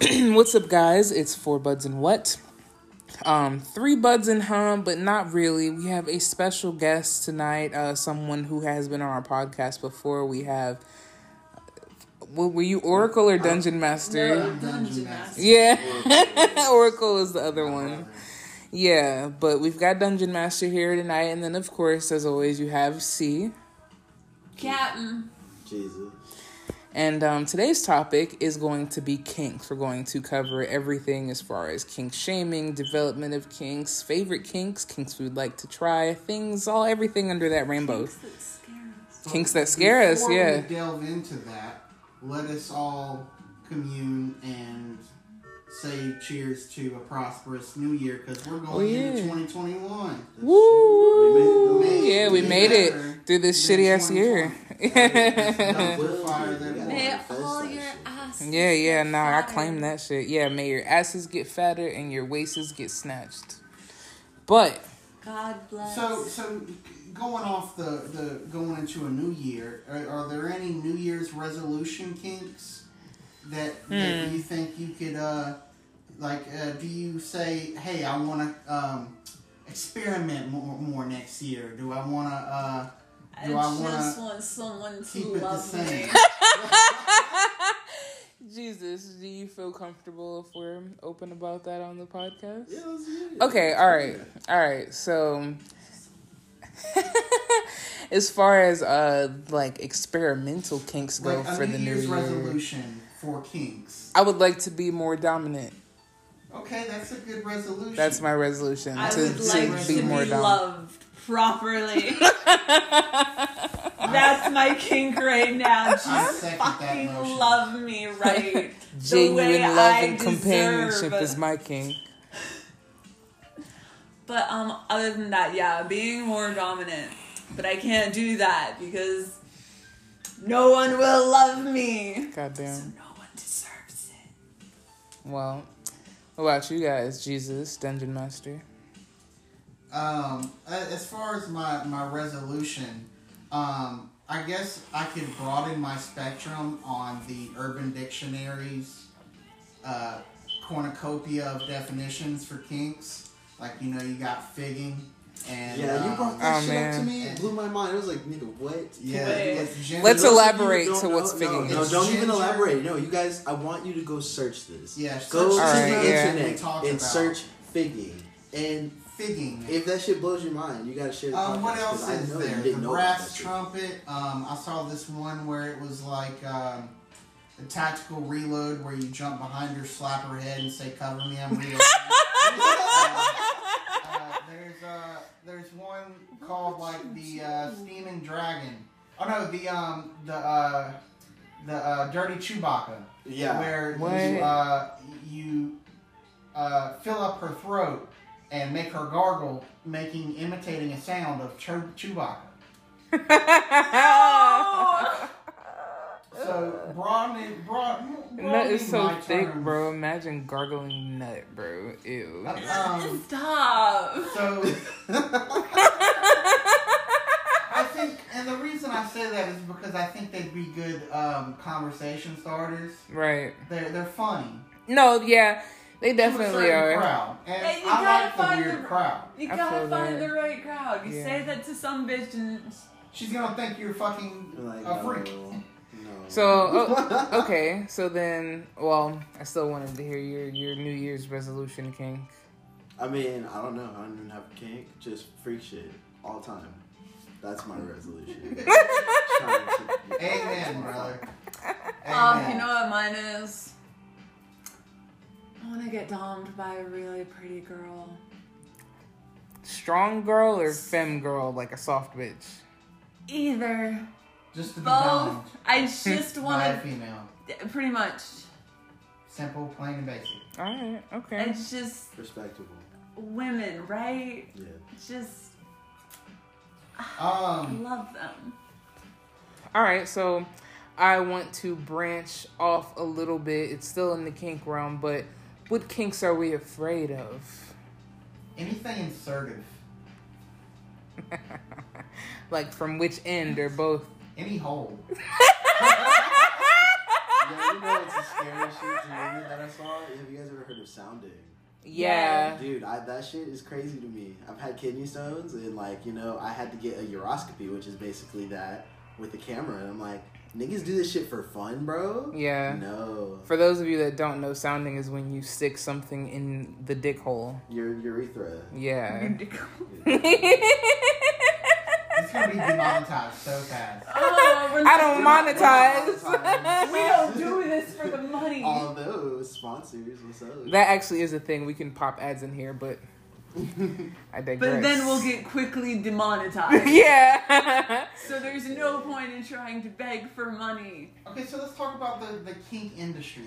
What's up, guys? It's Four Buds and What? Um, three buds and hum, but not really. We have a special guest tonight, uh, someone who has been on our podcast before. We have, w- were you Oracle or Dungeon Master? No, Dungeon Master. Yeah, Oracle is the other one. Yeah, but we've got Dungeon Master here tonight, and then of course, as always, you have C. Captain. Jesus. And um, today's topic is going to be kinks. We're going to cover everything as far as kink shaming, development of kinks, favorite kinks, kinks we'd like to try, things, all everything under that rainbow. Kinks that scare us. Kinks that scare us, before yeah. We delve into that. Let us all commune and say cheers to a prosperous new year because we're going Oh, yeah. into 2021. Woo! We made it. Yeah, we Way made it through this shitty ass year. 2020. Dumpster fire that Yeah. was. May Manifest all your shit. asses. Yeah, yeah, get nah, I claim that shit. Yeah, may your asses get fatter and your waists get snatched. But God bless. So, so going off the, the going into a new year, are, are there any New Year's resolution kinks that, that Hmm. you think you could uh like? Uh, do you say, hey, I want to um, experiment more, more next year? Do I want to? Uh, I do I just wanna someone keep to it the love same? me. Jesus, do you feel comfortable if we're open about that on the podcast? Yeah, let's do it. Okay, all right, all right. So, as far as uh like experimental kinks go like for the new Year's year, resolution for kinks? I would like to be more dominant. Okay, that's a good resolution. That's my resolution I to, would to like be to more be dominant. loved properly. That's my kink right now. Just I second that fucking love me right. the Genuine way love I and companionship deserve. is my kink. But um, other than that, yeah, being more dominant. But I can't do that because no one will love me. Goddamn. No one deserves it. Well, what about you guys? Jesus, Dungeon Master. Um, as far as my, my resolution, um, I guess I could broaden my spectrum on the Urban Dictionary's uh, cornucopia of definitions for kinks. Like, you know, you got figging and. Yeah, you um, brought that Oh, shit up to me. It blew my mind. I was like, nigga, what? Yeah, Wait. Let's For those of you who elaborate don't to what's figging No, no is. don't even elaborate. No, you guys, I want you to go search this. Yeah, Go to Alright, the yeah. we internet and about. search figging. And Figging. if that shit blows your mind, you gotta share the Um, what podcast, else 'cause I is know there? You The didn't know brass that trumpet. Um, I saw this one where it was like um, the tactical reload, where you jump behind her, slap her head, and say, "Cover me, I'm reloading." uh, there's uh, there's one called like the uh, steaming dragon. Oh no, the um the uh, the uh, dirty Chewbacca. Yeah. Where What? you uh, you uh, fill up her throat and make her gargle, making imitating a sound of Chew- Chewbacca. So broaden it, broad. Nut is so thick, terms. bro. Imagine gargling nut, bro. Ew. Um, Stop. so I think, and the reason I say that is because I think they'd be good um, conversation starters. Right. They're they're funny. No, yeah, they to a definitely are. Crowd. And Hey, you I gotta like the find weird the- crowd. You gotta feel find that. the right crowd. You Yeah. say that to some bitch and She's gonna think you're fucking like, a freak. no, no. So oh, okay, so then, well, I still wanted to hear your your New Year's resolution, kink. I mean, I don't know. I don't even have a kink. Just freak shit all the time. That's my resolution. To Amen, brother. um, Amen. you know what mine is? I want to get domed by a really pretty girl. Strong girl or femme girl, like a soft bitch. Either Just to be both. dominant I just want a female. pretty much. Simple, plain, and basic. All right, okay. It's just Respectable. women, right? Yeah. Just I Um, love them. All right, so I want to branch off a little bit. It's still in the kink realm, but what kinks are we afraid of? anything insertive. Like from which end or both? Any hole. Yeah, you know it's a scary shit to me that I saw. Yeah. Dude, I, that shit is crazy to me. I've had kidney stones, and like you know, I had to get a uroscopy, which is basically that with the camera. And I'm like, niggas do this shit for fun, bro. Yeah. No, For those of you that don't know, sounding is when you stick something in the dick hole. your urethra. Yeah. It's gonna be demonetized so fast. Oh, we're I don't monetize. We don't do this for the money. All those sponsors, what's up? That actually is a thing. We can pop ads in here, but I digress. But then we'll get quickly demonetized. yeah. So there's no point in trying to beg for money. Okay, so let's talk about the, the kink industry.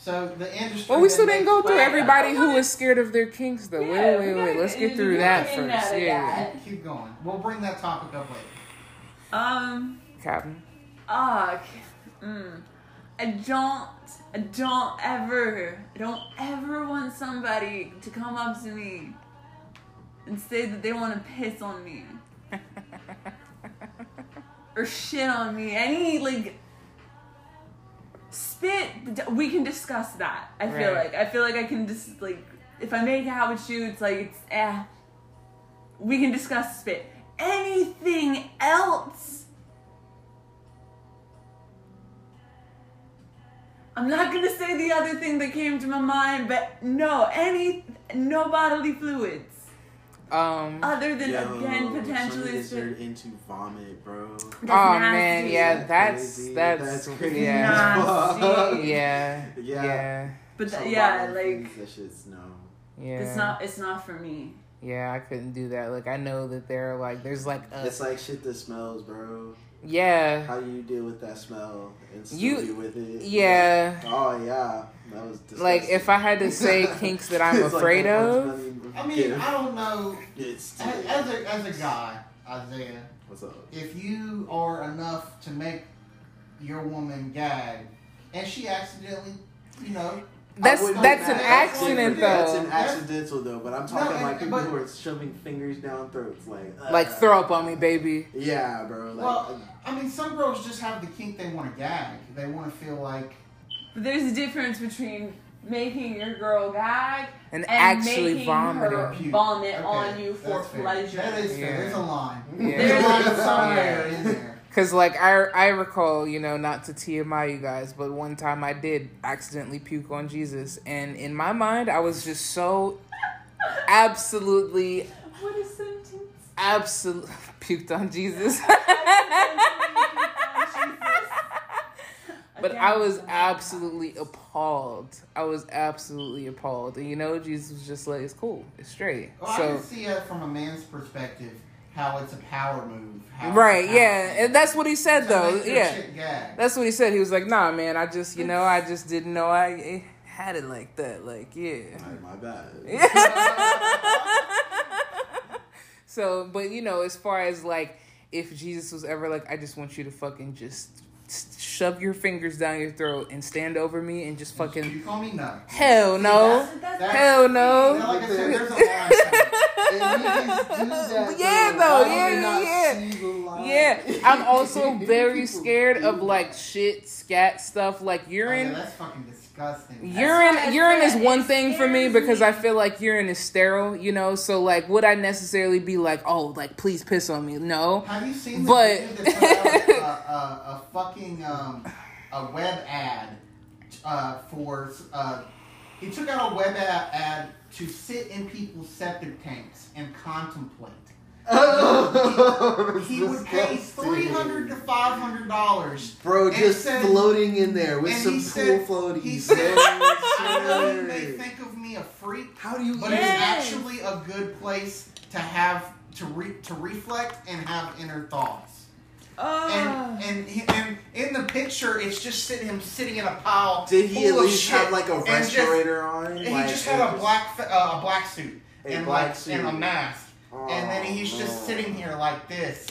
So the industry. well, we still didn't makes- go through everybody I who was scared of their kinks, though. Yeah, wait, we wait, wait. Let's get get through that that first. Yeah. Keep, keep going. We'll bring that topic up later. Um, Captain. ah, c- mm, I don't, I don't ever, I don't ever want somebody to come up to me and say that they want to piss on me or shit on me. Any like spit. We can discuss that. I feel Right. like I feel like I can just like if I make out with you, it's like it's eh. We can discuss spit. Anything else? I'm not gonna say the other thing that came to my mind, but no, any no bodily fluids Um. other than Yo, again some potentially niggas spit. are into vomit, bro. That's oh man, yeah, That's that's crazy. that's, That's crazy. yeah, Nasty. yeah, Yeah. yeah, But th- yeah, like fluids, that shit's no. yeah. it's not it's not for me. Yeah, I couldn't do that. Like I know that there are like there's like a It's like shit that smells, bro. Yeah, How do you deal with that smell and still You- be with it? yeah. Oh yeah, that was disgusting. Like if I had to say kinks that I'm It's like afraid of, I mean, gift. I don't know. It's As, as a as a guy, Isaiah, what's up? if you are enough to make your woman gag, and she accidentally, you know, that's that's an mad. accident That's an accidental though, but I'm talking and- like people but- who are shoving fingers down throats, like uh, Like throw up on me, baby. Yeah, bro. Like, well, I mean, some girls just have the kink they want to gag. They want to feel like But there's a difference between making your girl gag And, and actually making vomiting. her vomit Okay, on you for pleasure. That is fair. Yeah. There's a line. Yeah. There's a line somewhere line. in there. Cause like I I recall, you know, not to TMI you guys, but one time I did accidentally puke on Jesus, and in my mind I was just so absolutely, What a sentence. absolutely puked on Jesus. But I was oh absolutely appalled. I was absolutely appalled. And you know, Jesus was just like, it's cool, it's straight. Well, I so can see it from a man's perspective how it's a power move. How right, how- yeah, and that's what he said to though. Yeah, that's what he said. He was like, nah, man, I just, you know, I just didn't know I had it like that. Like, yeah. Alright, my bad. So, but you know, as far as like, if Jesus was ever like, I just want you to fucking just shove your fingers down your throat and stand over me and just fucking You call me no. hell no, That's, that's, That- hell no. You know, like said, there's a line. somewhere. And niggas do that, Yeah, though. though, yeah, yeah, see the line? Yeah, I'm also very scared of like shit, scat stuff, like Oh, yeah, urine. that's fucking disgusting. Urine, why urine is one thing for me because me. I feel like urine is sterile, you know. So like, would I necessarily be like, oh, like please piss on me? No. Have you seen the But- dude that put out a, a, a fucking um, a web ad uh, for uh, he took out a web ad, ad to sit in people's septic tanks and contemplate. Oh, He would pay three hundred to five hundred dollars. Bro, just said- floating in there with some cool said- floaties. he said, Yes, I know you may think of me a freak, How do you but Yes. it's actually a good place to have to re, to reflect and have inner thoughts. Oh. And and he, and in the picture, it's just sitting him sitting in a pile. Did he full at of least shit, have like a and just- respirator on? and he Like, just had a black fa- uh, a black suit A and black like suit. and a mask, and then Oh, he's just sitting here like this,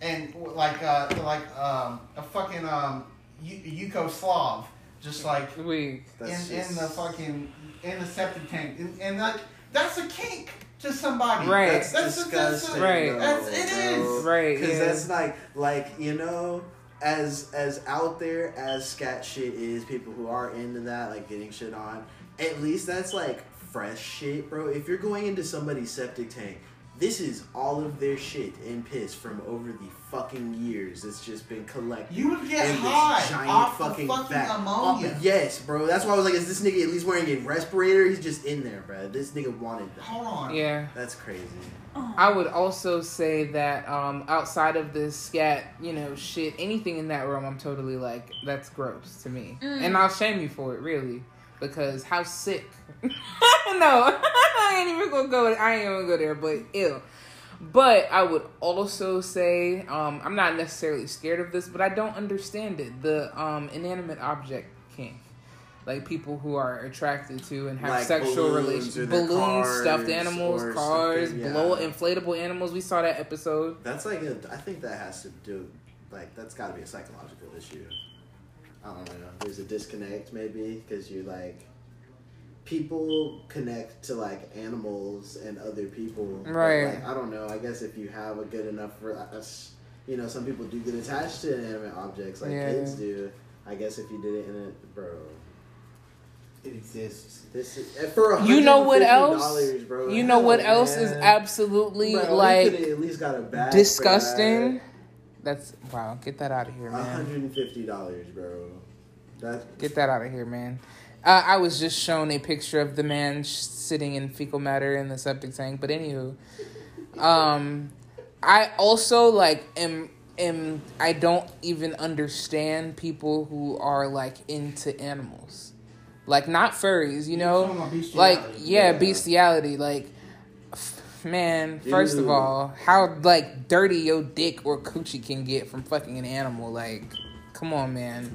and like uh like um a fucking um U- Yugoslav, just like We in, just- in the fucking in the septic tank, and, and like that's a kink to somebody. Right. That's, That's a- that's disgusting. Right. That's- it bro. is. right, Because yeah. that's like, like you know, as as out there as scat shit is, people who are into that, like getting shit on. At least that's like fresh shit, bro. If you're going into somebody's septic tank, this is all of their shit and piss from over the fucking years. It's just been collected. You would get in this high giant off fucking the fucking vat. ammonia. Oh, yes, bro. That's why I was like, is this nigga at least wearing a respirator? He's just in there, bro. This nigga wanted that. Hold on. Yeah. That's crazy. I would also say that um, outside of the scat, you know, shit, anything in that room, I'm totally like, that's gross to me, and I'll shame you for it, really, because how sick. no, I ain't even gonna go. I ain't even gonna go there, but ill. But I would also say um, I'm not necessarily scared of this, but I don't understand it. The um, inanimate object kink. Like people who are attracted to and have Like sexual relations, balloons, stuffed animals, cars, yeah. blow inflatable animals. We saw that episode. That's like a. I think that has to do. Like that's got to be a psychological issue. I don't know. There's a disconnect maybe because you're like. People connect to like animals and other people. but, Right. like, I don't know. I guess if you have a good enough, re- uh, that's you know, some people do get attached to inanimate objects like Yeah. kids do. I guess if you did it in a bro, It exists. this is and for You know what else? Bro, You know what hell, else is absolutely Bro, like at least got a bag for disgusting? That. That's wow. Get that out of here, man. hundred and fifty dollars, bro. That's Get that out of here, man. Uh, I was just shown a picture of the man sh- sitting in fecal matter in the septic tank. But anywho, um, I also like am am I don't even understand people who are like into animals, like not furries. You know, like yeah, Yeah. bestiality. Like, f- man, first of all, how like dirty your dick or coochie can get from fucking an animal? Like, come on, man.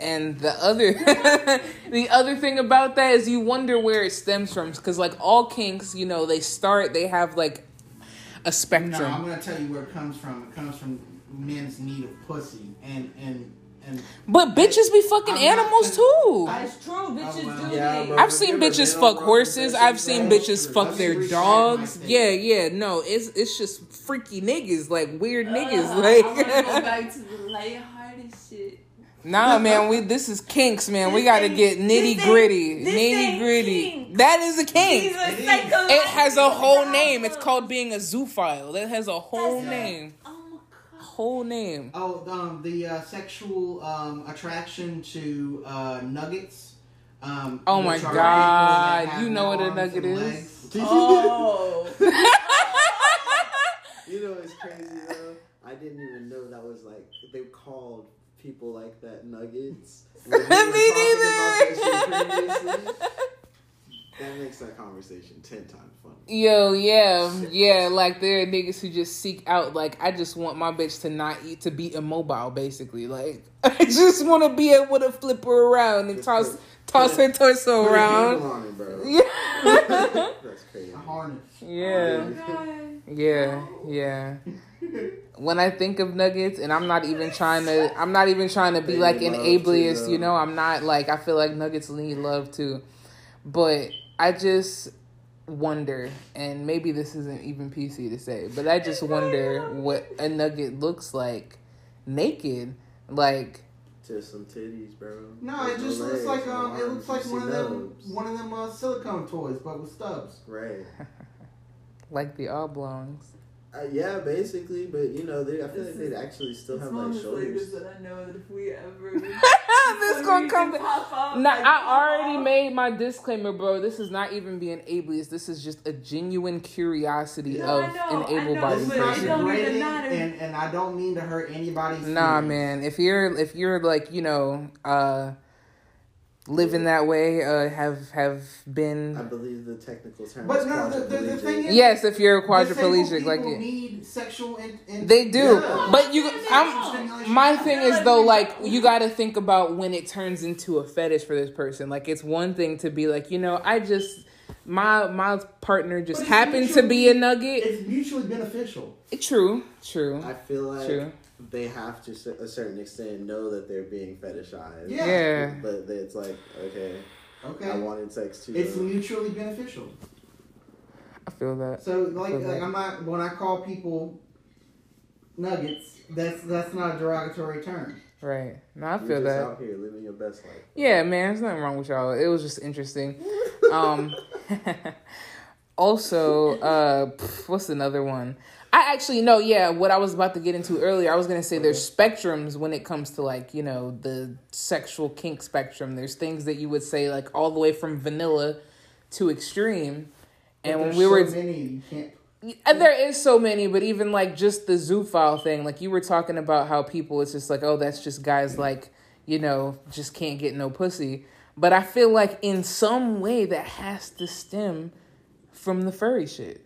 And the other, the other thing about that is you wonder where it stems from, because like all kinks, you know, they start, they have like a spectrum. No, I'm gonna tell you where it comes from. It comes from men's need of pussy and and and. but bitches be fucking I'm not- animals too. That's true. Bitches do Yeah, they? bro. I've seen bitches male fuck horses. rock I've seen confessions, bitches bro? fuck I've their dogs. Yeah, yeah. No, it's it's just freaky niggas, like weird niggas. Like. I wanna go back to the lighthearted shit. nah, man. We this is kinks, man. We gotta get nitty gritty, nitty gritty. That is a kink. These are It is. psychological It has a whole name. It's called being a zoophile. That has a whole That's it. name. My god. Whole name. Oh, um, the uh, sexual um, attraction to uh, nuggets. Um, Oh my are God, you know what a nugget is? legs. Oh. You know it's crazy though. I didn't even know that was like they called people like that nuggets. When we were Me neither. That shit previously, That makes that conversation ten times funny. Yo, yeah, yeah. Like there are niggas who just seek out. Like I just want my bitch to not eat to be immobile. Basically, like I just want to be able to flip her around and Just toss put- toss put her torso Put around. on it. Yeah, That's crazy. Harness. yeah, Oh yeah, yeah. When I think of nuggets, and I'm not even trying to, I'm not even trying to be They like an ableist, you know. I'm not like I feel like nuggets need love too, but I just wonder, and maybe this isn't even PC to say, but I just wonder what a nugget looks like naked, like Just some titties, bro. No, it There's just looks legs, like no um, it looks like one of them, nubs. one of them uh, silicone toys, but with stubs. Right. like the oblongs. Uh, yeah, basically, but you know, they, I feel like they'd actually still have like of those flavors shoulders. that I know that if we ever this gonna come. To, pop up, Nah, like, I already off. made my disclaimer, bro. This is not even being ableist. This is just a genuine curiosity No, of know, an I able-bodied This is but not it person. don't even and and I don't mean to hurt anybody's. Nah, feelings. man. If you're if you're like you know uh living that way, uh have have been. I believe the technical term But is no, the- the- the thing is- Yes, if you're Disabled quadriplegic, like people need sexual. In, in, They do, Yeah. but you. I'm. My thing is though, like you got to think about when it turns into a fetish for this person. Like it's one thing to be like, you know, I just my my partner just But it's happened to be a nugget. It's mutually beneficial. True, true, I feel like true. They have to a certain extent know that they're being fetishized. Yeah. Yeah. But it's like, okay, Okay. I wanted sex too. It's though. mutually beneficial. I feel that. So like, Okay. like I'm not when I call people nuggets, that's that's not a derogatory term. Right. No, I You're feel just that. out here living your best life. Yeah, man, there's nothing wrong with y'all. It was just interesting. Um, also, uh, pff, what's another one? I actually no, yeah. What I was about to get into earlier, I was gonna say there's spectrums when it comes to like you know the sexual kink spectrum. There's things that you would say like all the way from vanilla to extreme, and when we were many, you can't. and uh, there is so many, but even like just the zoophile thing, like you were talking about how people, it's just like, oh, that's just guys like, you know, just can't get no pussy. But I feel like in some way that has to stem from the furry shit.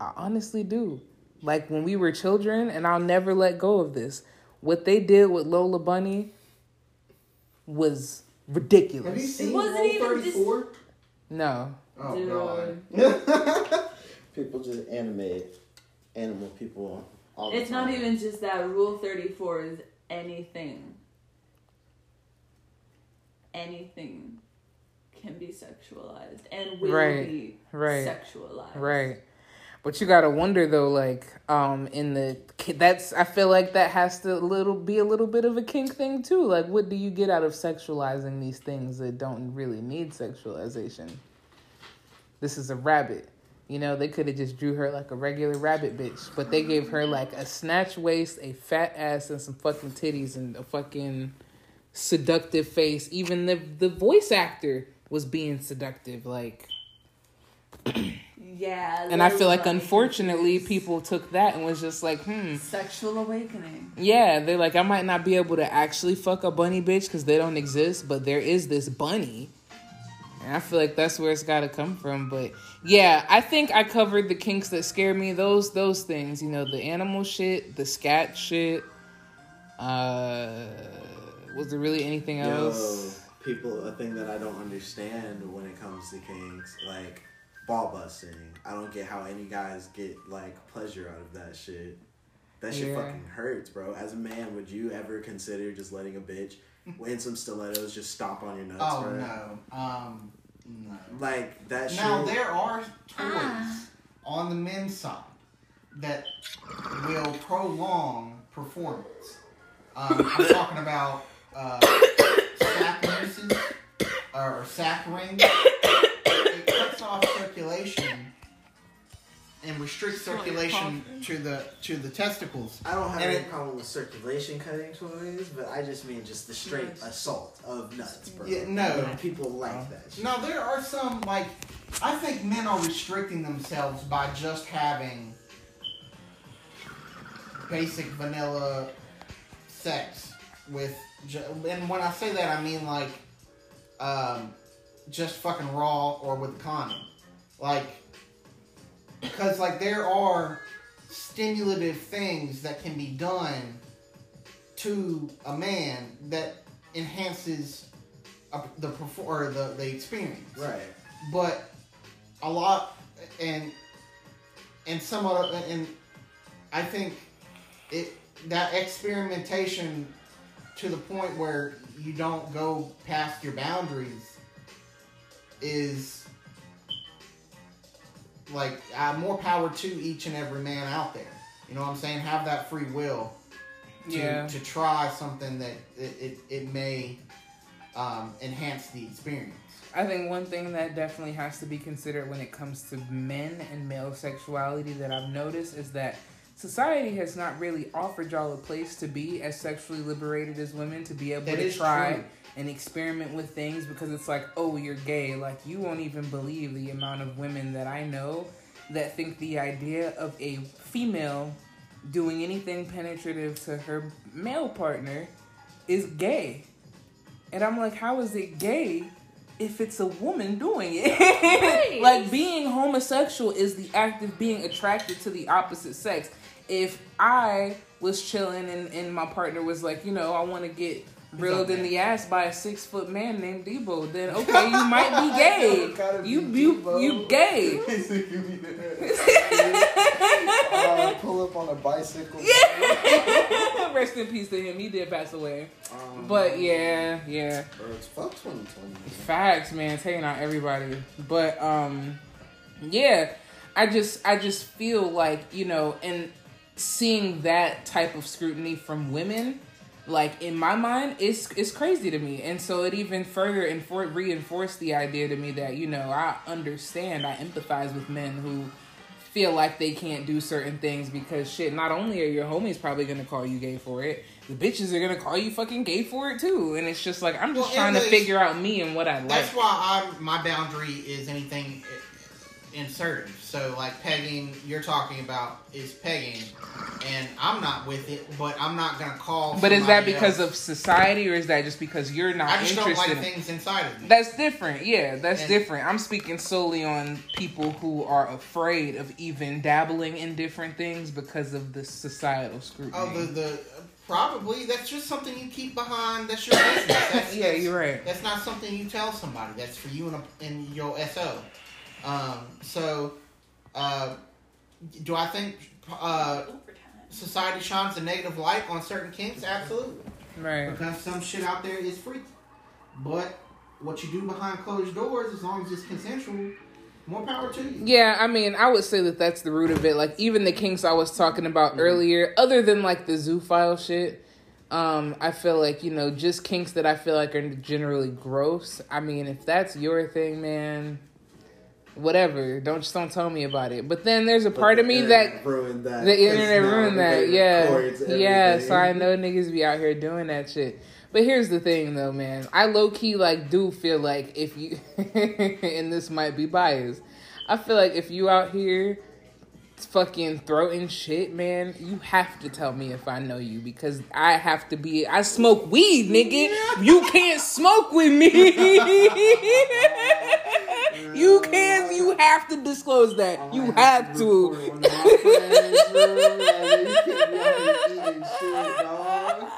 I honestly do. Like when we were children, and I'll never let go of this. What they did with Lola Bunny was ridiculous. Have you ridiculous. seen wasn't Rule even just- 34? No. Oh Dude. god. people just animate animal people all the It's time. not even just that. Rule 34 is anything. Anything can be sexualized and will Right, be right, sexualized. Right. But you gotta wonder though, like, um, in the that's I feel like that has to little be a little bit of a kink thing too. Like, what do you get out of sexualizing these things that don't really need sexualization? This is a rabbit. You know, they could have just drew her like a regular rabbit bitch, but they gave her like a snatch waist, a fat ass, and some fucking titties and a fucking seductive face. Even the the voice actor was being seductive, like. Yeah. And I feel like unfortunately confused. people took that and was just like, hmm. Sexual awakening. Yeah, they're like, I might not be able to actually fuck a bunny bitch because they don't exist, but there is this bunny. And I feel like that's where it's got to come from. But yeah, I think I covered the kinks that scare me. Those those things, you know, the animal shit, the scat shit. Uh, was there really anything Yo, else? people, a thing that I don't understand when it comes to kinks, like ball busting. I don't get how any guys get like pleasure out of that shit. That shit Yeah. fucking hurts, bro. As a man, would you ever consider just letting a bitch in some stilettos just stomp on your nuts, Oh bro? no. Um. No. Like that shit Now shit. there are toys on the men's side that will prolong performance. Um, I'm talking about uh, sack nooses or sack rings. It cuts off circulation and restricts circulation to the to the testicles. I don't have And any it- problem with circulation cutting toys, but I just mean just the straight assault of nuts, bro. Yeah, no. You know, people like that shit. No, there are some like I think men are restricting themselves by just having basic vanilla sex with and when I say that I mean like um just fucking raw or with a condom. Like because like there are stimulative things that can be done to a man that enhances a, the perfor- or the, the experience Right. but a lot and and some of and I think it that experimentation to the point where you don't go past your boundaries is like uh, more power to each and every man out there. You know what I'm saying? Have that free will to, Yeah. to try something that it, it, it may um, enhance the experience. I think one thing that definitely has to be considered when it comes to men and male sexuality that I've noticed is that society has not really offered y'all a place to be as sexually liberated as women to be able That to try true. and experiment with things because it's like, oh, you're gay. Like, you won't even believe the amount of women that I know that think the idea of a female doing anything penetrative to her male partner is gay. And I'm like, how is it gay if it's a woman doing it? like being homosexual is the act of being attracted to the opposite sex. If I was chilling and, and my partner was like, you know, I want to get reeled in the ass by a six foot man named Debo, then okay, you might be gay. You you you gay. uh, pull up on a bicycle. Rest in peace to him. He did pass away. Um, But yeah, yeah. fuck 2020. man. Facts, man, taking out everybody. But um yeah, I just I just feel like, you know, and seeing that type of scrutiny from women, like in my mind it's it's crazy to me. And so it even further and infor- reinforced the idea to me that you know i understand i empathize with men who feel like they can't do certain things because shit not only are your homies probably gonna call you gay for it the bitches are gonna call you fucking gay for it too. And it's just like i'm just Well, trying to figure out me and what i like. That's why I'm my boundary is anything insertive. So like pegging, you're talking about is pegging, and I'm not with it, but I'm not gonna call. but is that because else. of society or is that just because you're not I just don't interested like in things inside of me. That's different. Yeah, that's And- different. I'm speaking solely on people who are afraid of even dabbling in different things because of the societal scrutiny. oh, the the probably that's just something you keep behind. That's your business. That's, yeah, you're right. That's not something you tell somebody. That's for you and, and your SO. Um, so, uh, do I think uh, society shines a negative light on certain kinks? Absolutely. Right. Because some shit out there is freaky. But what you do behind closed doors, as long as it's consensual, more power to you. Yeah, I mean, I would say that that's the root of it. Like even the kinks I was talking about earlier, other than like the zoophile shit, um, I feel like you know just kinks that I feel like are generally gross. I mean, if that's your thing, man, whatever. Don't just don't tell me about it. But then there's a But part the of me that ruined that. The internet ruined that. Yeah. Yeah. So I know niggas be out here doing that shit. But here's the thing though, man. I low key like do feel like if you and this might be biased. I feel like if you out here fucking throwing shit, man, you have to tell me if I know you because I have to be I smoke weed, nigga. You can't smoke with me. you can't you have to disclose that. You have to. record one of my friends, bro. Like, you can't be out here eating shit, dog.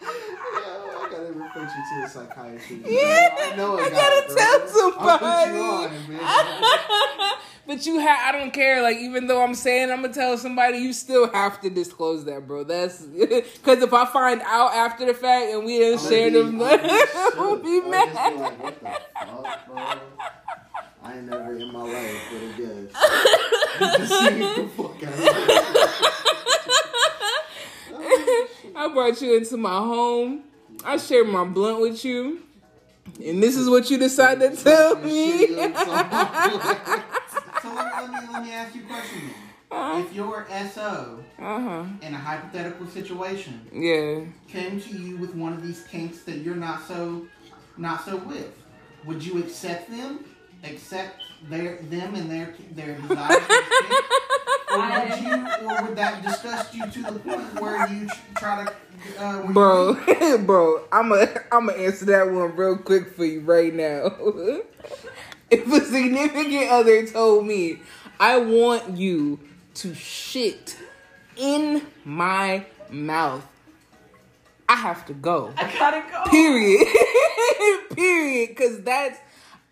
Yo, I gotta report you to a psychiatrist. Yeah, I know a I gotta tell somebody. you on, but you have I don't care. Like even though I'm saying I'm gonna tell somebody, you still have to disclose that, bro. That's because if I find out after the fact and we didn't share them, I'll be I'll shook. be I'll mad. like, what the fuck, bro? I ain't never in my life would have guessed. Just the fuck out. I brought you into my home. I shared my blunt with you, and this is what you decided to tell me. So let, me let me ask you a question. Then. If your SO Uh huh. in a hypothetical situation Yeah. came to you with one of these kinks that you're not so not so with, would you accept them? Accept their them and their their desires? or would you, or would that disgust you to the point where you try to, uh, Bro, bro, I'm a I'm gonna answer that one real quick for you right now. if a significant other told me, I want you to shit in my mouth, I have to go. I gotta go. Period. Period. Cause that's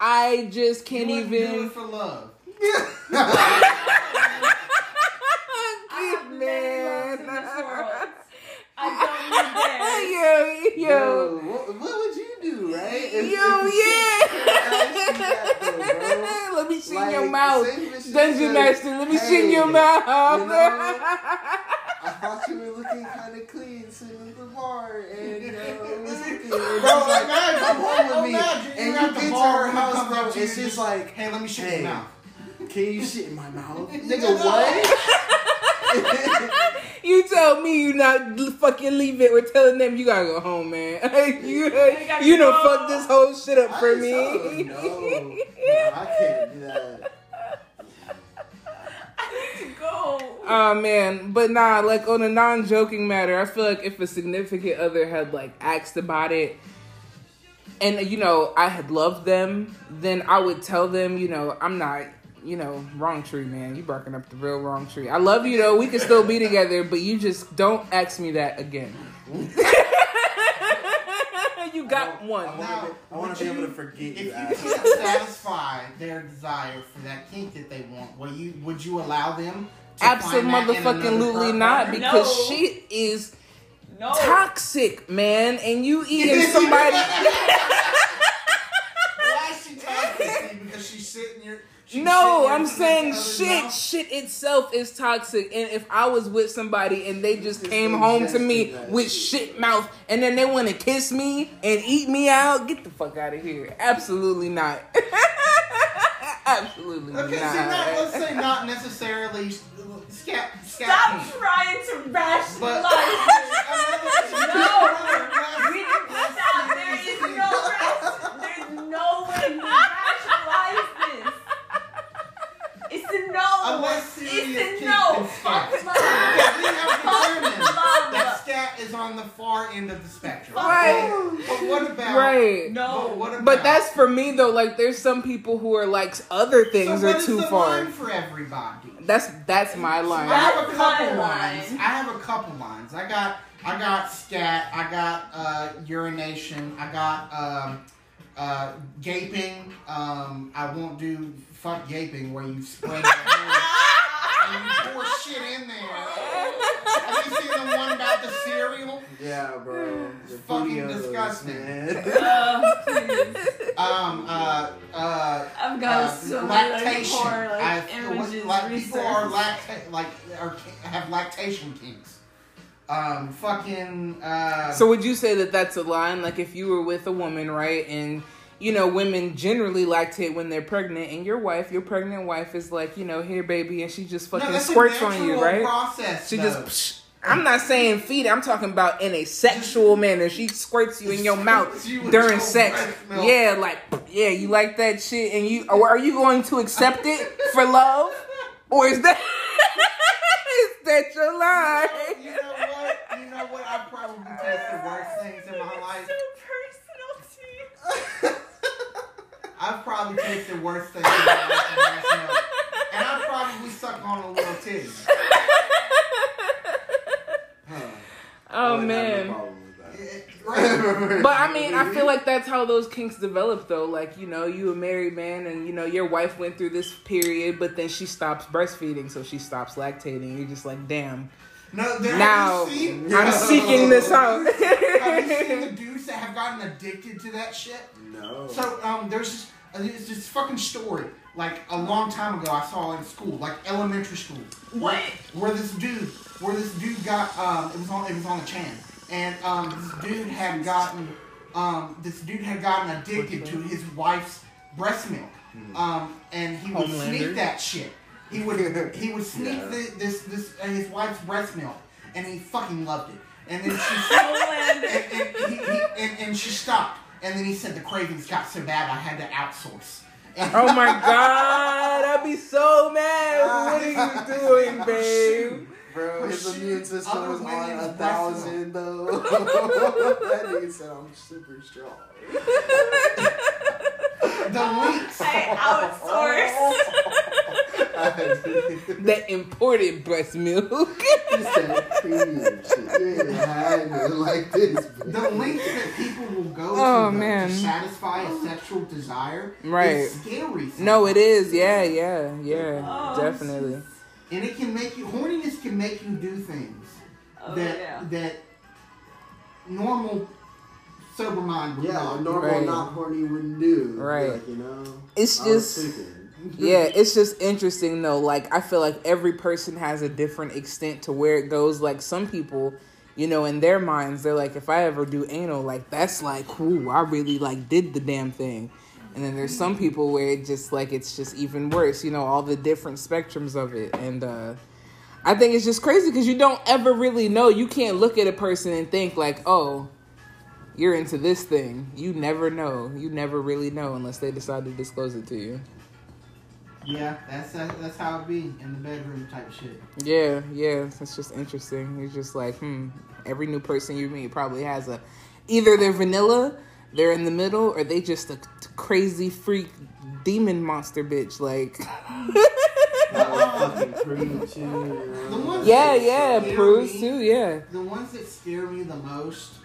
I just can't wouldn't do it even. for love? I have many loves in this Man. I don't need this. yo, yo. Yo, what, what would you do, right? If- Yo, yeah. Ask me that, though, bro. Let me see Like, your mouth. same with shit Dungeon Master, let me hey, see your mouth. you know, I thought you were looking kind of clean sitting at the bar, and you uh, know, it was looking. Bro, like, imagine- come home with me, imagine and you get to her house, bro. up to you It's just just- like, Hey, let me shit Hey. your mouth. can you shit in my mouth, nigga? What? You tell me you not fucking leave it. We're telling them you gotta go home, man. you you done go. fucked this whole shit up for me. No, no, I can't do that. Go. Oh man, but nah, like on a non-joking matter, I feel like if a significant other had like asked about it, and you know I had loved them, then I would tell them, you know, I'm not, you know, wrong tree, man. You barking up the real wrong tree. I love you though. We can still be together, but you just don't ask me that again. you got one. I Now, want to. I want would to be you- able to forget If you. you asked. can't satisfy their desire for that kink that they want, will you would you allow them? To find that in Absolutely per- not, because No. shit is No. toxic, man. And you eating somebody. Why is she toxic? See, Because she's sitting your She No, I'm saying in the other's shit. mouth? Shit itself is toxic. And if I was with somebody and they just Just came home to me with shit. shit mouth and then they want to kiss me and eat me out, get the fuck out of here. Absolutely not. Absolutely Okay, not. so not, let's say not necessarily scat, scat Stop kink. trying to But rationalize. no, We can put that. There is no ras- There's no way to rationalize this. It's a no. Unless serious it's a kink no. is Fuck scat. love. Yeah, we have determined Love. that scat is on the far end of the spectrum. Right. But what about Right. No. But, what about, But that's for me though. Like, there's some people who are like other things so what are is too the far. line for everybody. That's that's my line. I have a couple my lines. I have a couple lines. I got I got scat. I got uh, urination. I got um, uh, gaping. Um, I won't do fuck gaping where you spread your hands and you pour shit in there. Have you seen the one about the cereal? Yeah, bro. The Fucking videos, disgusting. Oh. Um, uh, uh, I've got uh, so lactation. horror like I've- images. like, people are resurfaced. lacta- like are, have lactation kinks. Um, fucking. Uh, So would you say that that's a line? Like if you were with a woman, right, and you know women generally lactate when they're pregnant, and your wife, your pregnant wife, is like, you know, here, baby, and she just no, fucking a squirts on you, right? Process. She though. just. Psh, I'm not saying feed. It, I'm talking about in a sexual manner. She squirts you in your mouth you during sex. Yeah, like yeah, you like that shit, and you or are you going to accept it for love, or is that is that your line? You know what? You know what? I probably taste the worst things in my life. so personal to you. I've probably tasted the worst things in my life, in breast milk. and I probably suck on a little titty. Huh. Oh wouldn't have no man. problem with that. Right? But I mean, I feel like that's how those kinks develop, though. Like, you know, you a married man, and you know your wife went through this period, but then she stops breastfeeding, so she stops lactating. You're just like, damn. No, Now seen, I'm seeking this out. Have you seen the dudes that have gotten addicted to that shit? No. So um, there's this, uh, there's this fucking story. Like a long time ago, I saw in school, like elementary school. What? Where this dude, where this dude got, um, it was on, it was on the chan, and um, this dude had gotten, um, this dude had gotten addicted to his wife's breast milk, um, and he would Homelander. sneak that shit. He would, he would sneak Yeah. the, this, this, uh, his wife's breast milk, and he fucking loved it. And then she, Homelander. and, and, he, he, and, and she stopped. And then he said the cravings got so bad I had to outsource. Oh my god, I'd be so mad. Ah. What are you doing, babe? Bro, his Shit, immune system was on women's a thousand though. that nigga said I'm super strong. the links. I outsourced. That imported breast milk. He said cream shit. You ain't had it like this. bro. The lengths that people will go to, Oh, though, man. to satisfy a sexual desire Right. is scary. no, it is. Yeah, yeah, yeah. Oh, definitely. And it can make you horniness can make you do things Oh, that yeah. that normal sober mind would Yeah, not do. normal Right. not horny wouldn't do. Right. Like, you know. It's I just tweaking. Yeah, it's just interesting though. Like I feel like every person has a different extent to where it goes. Like some people, you know, in their minds, they're like, if I ever do anal, like that's like, ooh, I really like did the damn thing. And then there's some people where it just like it's just even worse. You know, all the different spectrums of it, and uh I think it's just crazy because you don't ever really know. You can't look at a person and think like, oh. You're into this thing. You never know. You never really know unless they decide to disclose it to you. Yeah, that's that's how it be in the bedroom type shit. Yeah, yeah, it's just interesting. It's just like, hmm, every new person you meet probably has a either they're vanilla, they're in the middle, or they just a crazy freak demon monster bitch. Like, That was fucking cream too. You know? The ones yeah, yeah, scare proves me- too. Yeah, The ones that scare me the most,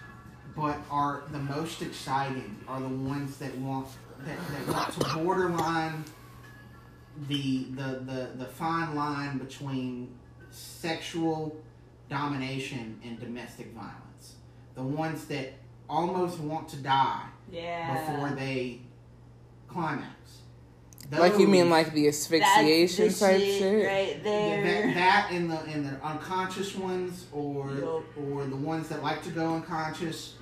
but are the most exciting, are the ones that want that, that want to borderline the, the the the fine line between sexual domination and domestic violence. The ones that almost want to die Yeah. before they climax. Like you mean like the asphyxiation the type shit, shit? right that, there. that and the and the unconscious ones, or Yup. or the ones that like to go unconscious,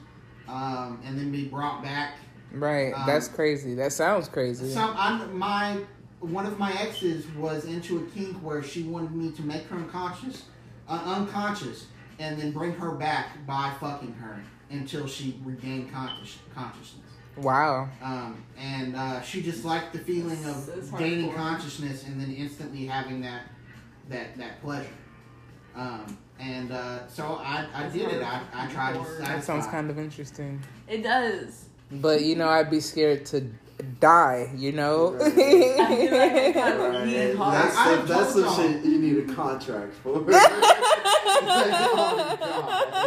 um, and then be brought back. Right. Um, That's crazy. That sounds crazy. Some I'm, my one of my exes was into a kink where she wanted me to make her unconscious, uh, unconscious, and then bring her back by fucking her until she regained conscious, consciousness. Wow. Um, and uh, she just liked the feeling of gaining consciousness and then instantly having that that that pleasure. Um, and uh, so I, I did it. I, I tried to That That sounds kind of interesting. It does. But you know, I'd be scared to die. You know. Right. Like I kind of Right. That's, hard. I- some, that's some shit you need a contract for. oh, God.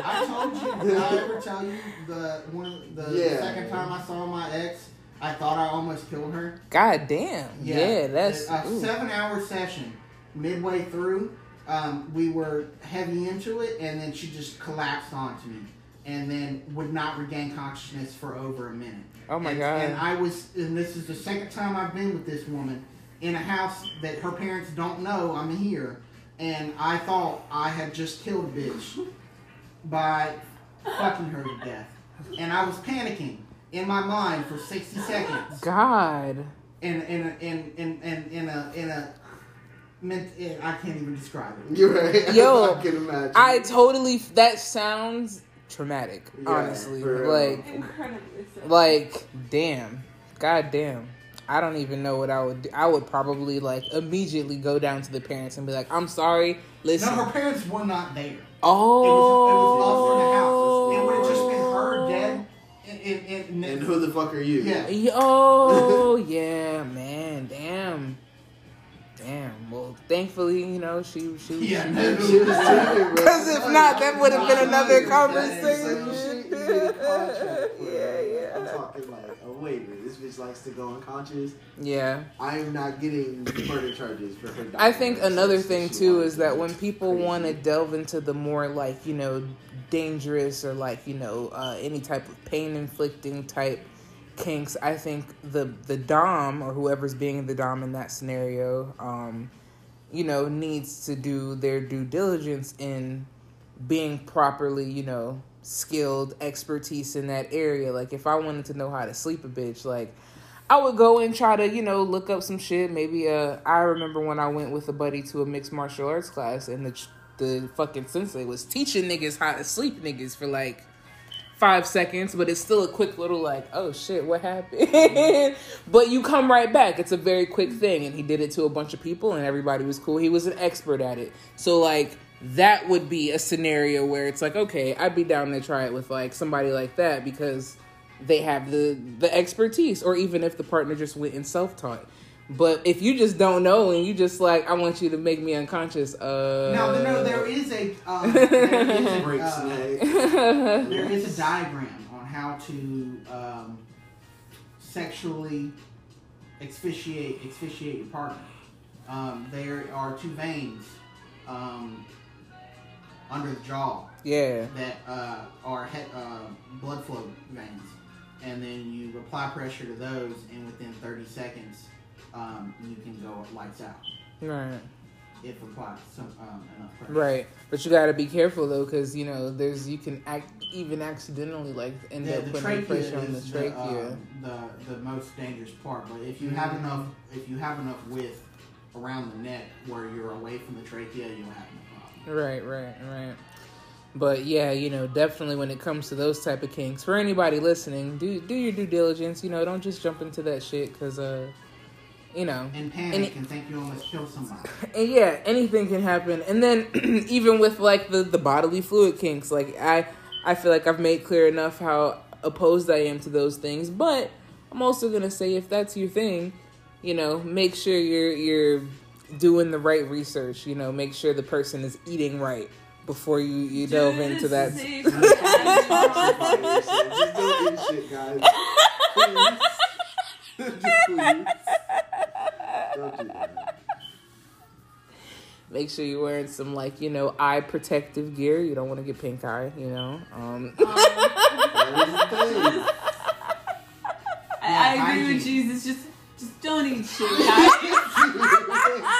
I told you. Did I ever tell you the one the, Yeah. second time I saw my ex? I thought I almost killed her. God damn. Yeah, that's. a ooh. seven-hour session. Midway through, um, we were heavy into it, and then she just collapsed onto me, and then would not regain consciousness for over a minute. Oh my and, God. And I was, and this is the second time I've been with this woman in a house that her parents don't know I'm here, and I thought I had just killed a bitch by fucking her to death, and I was panicking in my mind for sixty seconds God. in in a, in in in in a in a ment- I can't even describe it. You're right. Yo, I can imagine. I totally. That sounds traumatic. Yeah, honestly, for like, Incredibly so. like, damn. God damn. I don't even know what I would do. I would probably like immediately go down to the parents and be like, "I'm sorry. Listen, No, her parents were not there. oh, It was it was us in the house. It would have just been her dead. And, and, and, and who the fuck are you? Yeah. Oh yeah, man, damn, damn. Well, thankfully, you know, she she. Yeah, she- no. She was tripping, bro. 'Cause if not, that would have been another conversation. shit you need a contract for. Yeah, yeah. I'm talking like, oh wait, a minute, this bitch likes to go unconscious. yeah. I am not getting murder charges for her. I think another She thing too is that when people want to delve into the more like you know dangerous or like you know uh, any type of pain inflicting type kinks, I think the the dom or whoever's being the dom in that scenario, um, you know, needs to do their due diligence in being properly, you know, skilled expertise in that area. Like if I wanted to know how to sleep a bitch, like I would go and try to, you know, look up some shit. Maybe uh I remember when I went with a buddy to a mixed martial arts class and the the fucking sensei was teaching niggas how to sleep niggas for like five seconds, but it's still a quick little like, oh shit, what happened? but you come right back. It's a very quick thing, and he did it to a bunch of people, and everybody was cool. He was an expert at it, so like that would be a scenario where it's like, okay, I'd be down to try it with like somebody like that because they have the the expertise, or even if the partner just went and self taught. But if you just don't know and you just like, I want you to make me unconscious. Uh, Now, no, there is a um, there is a, uh, there is a diagram on how to um, sexually asphyxiate asphyxiate your partner. Um, there are two veins um, under the jaw yeah. that uh, are he- uh, blood flow veins, and then you apply pressure to those, and within 30 seconds, um, you can go lights out Right. if applied some um, enough pressure. Right, but you got to be careful though, because you know there's you can act even accidentally like end The, up the putting trachea pressure on the is the, trachea. um, the the most dangerous part. But if you have Mhm. enough, if you have enough width around the neck where you're away from the trachea, you'll have no problem. Right, right, right. But yeah, you know, definitely when it comes to those type of kinks, for anybody listening, do do your due diligence. You know, don't just jump into that shit because uh, you know, And panic And and, think you almost killed somebody. and yeah, anything can happen. And then even with like the the bodily fluid kinks, like I I feel like I've made clear enough how opposed I am to those things, but I'm also going to say if that's your thing, you know, make sure you're you're doing the right research, you know, make sure the person is eating right before you you delve into that. Just don't eat shit, guys. Please. Just please. Don't do that. Make sure you're wearing some like you know eye protective gear. You don't want to get pink eye. You know. Um. um I, agree with Jesus. Just just don't eat shit, guys.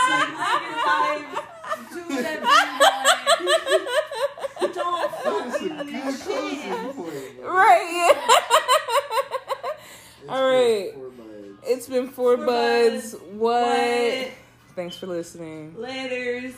Right. All right. It's been four, Four buds. buds. What? What? Thanks for listening. Laters.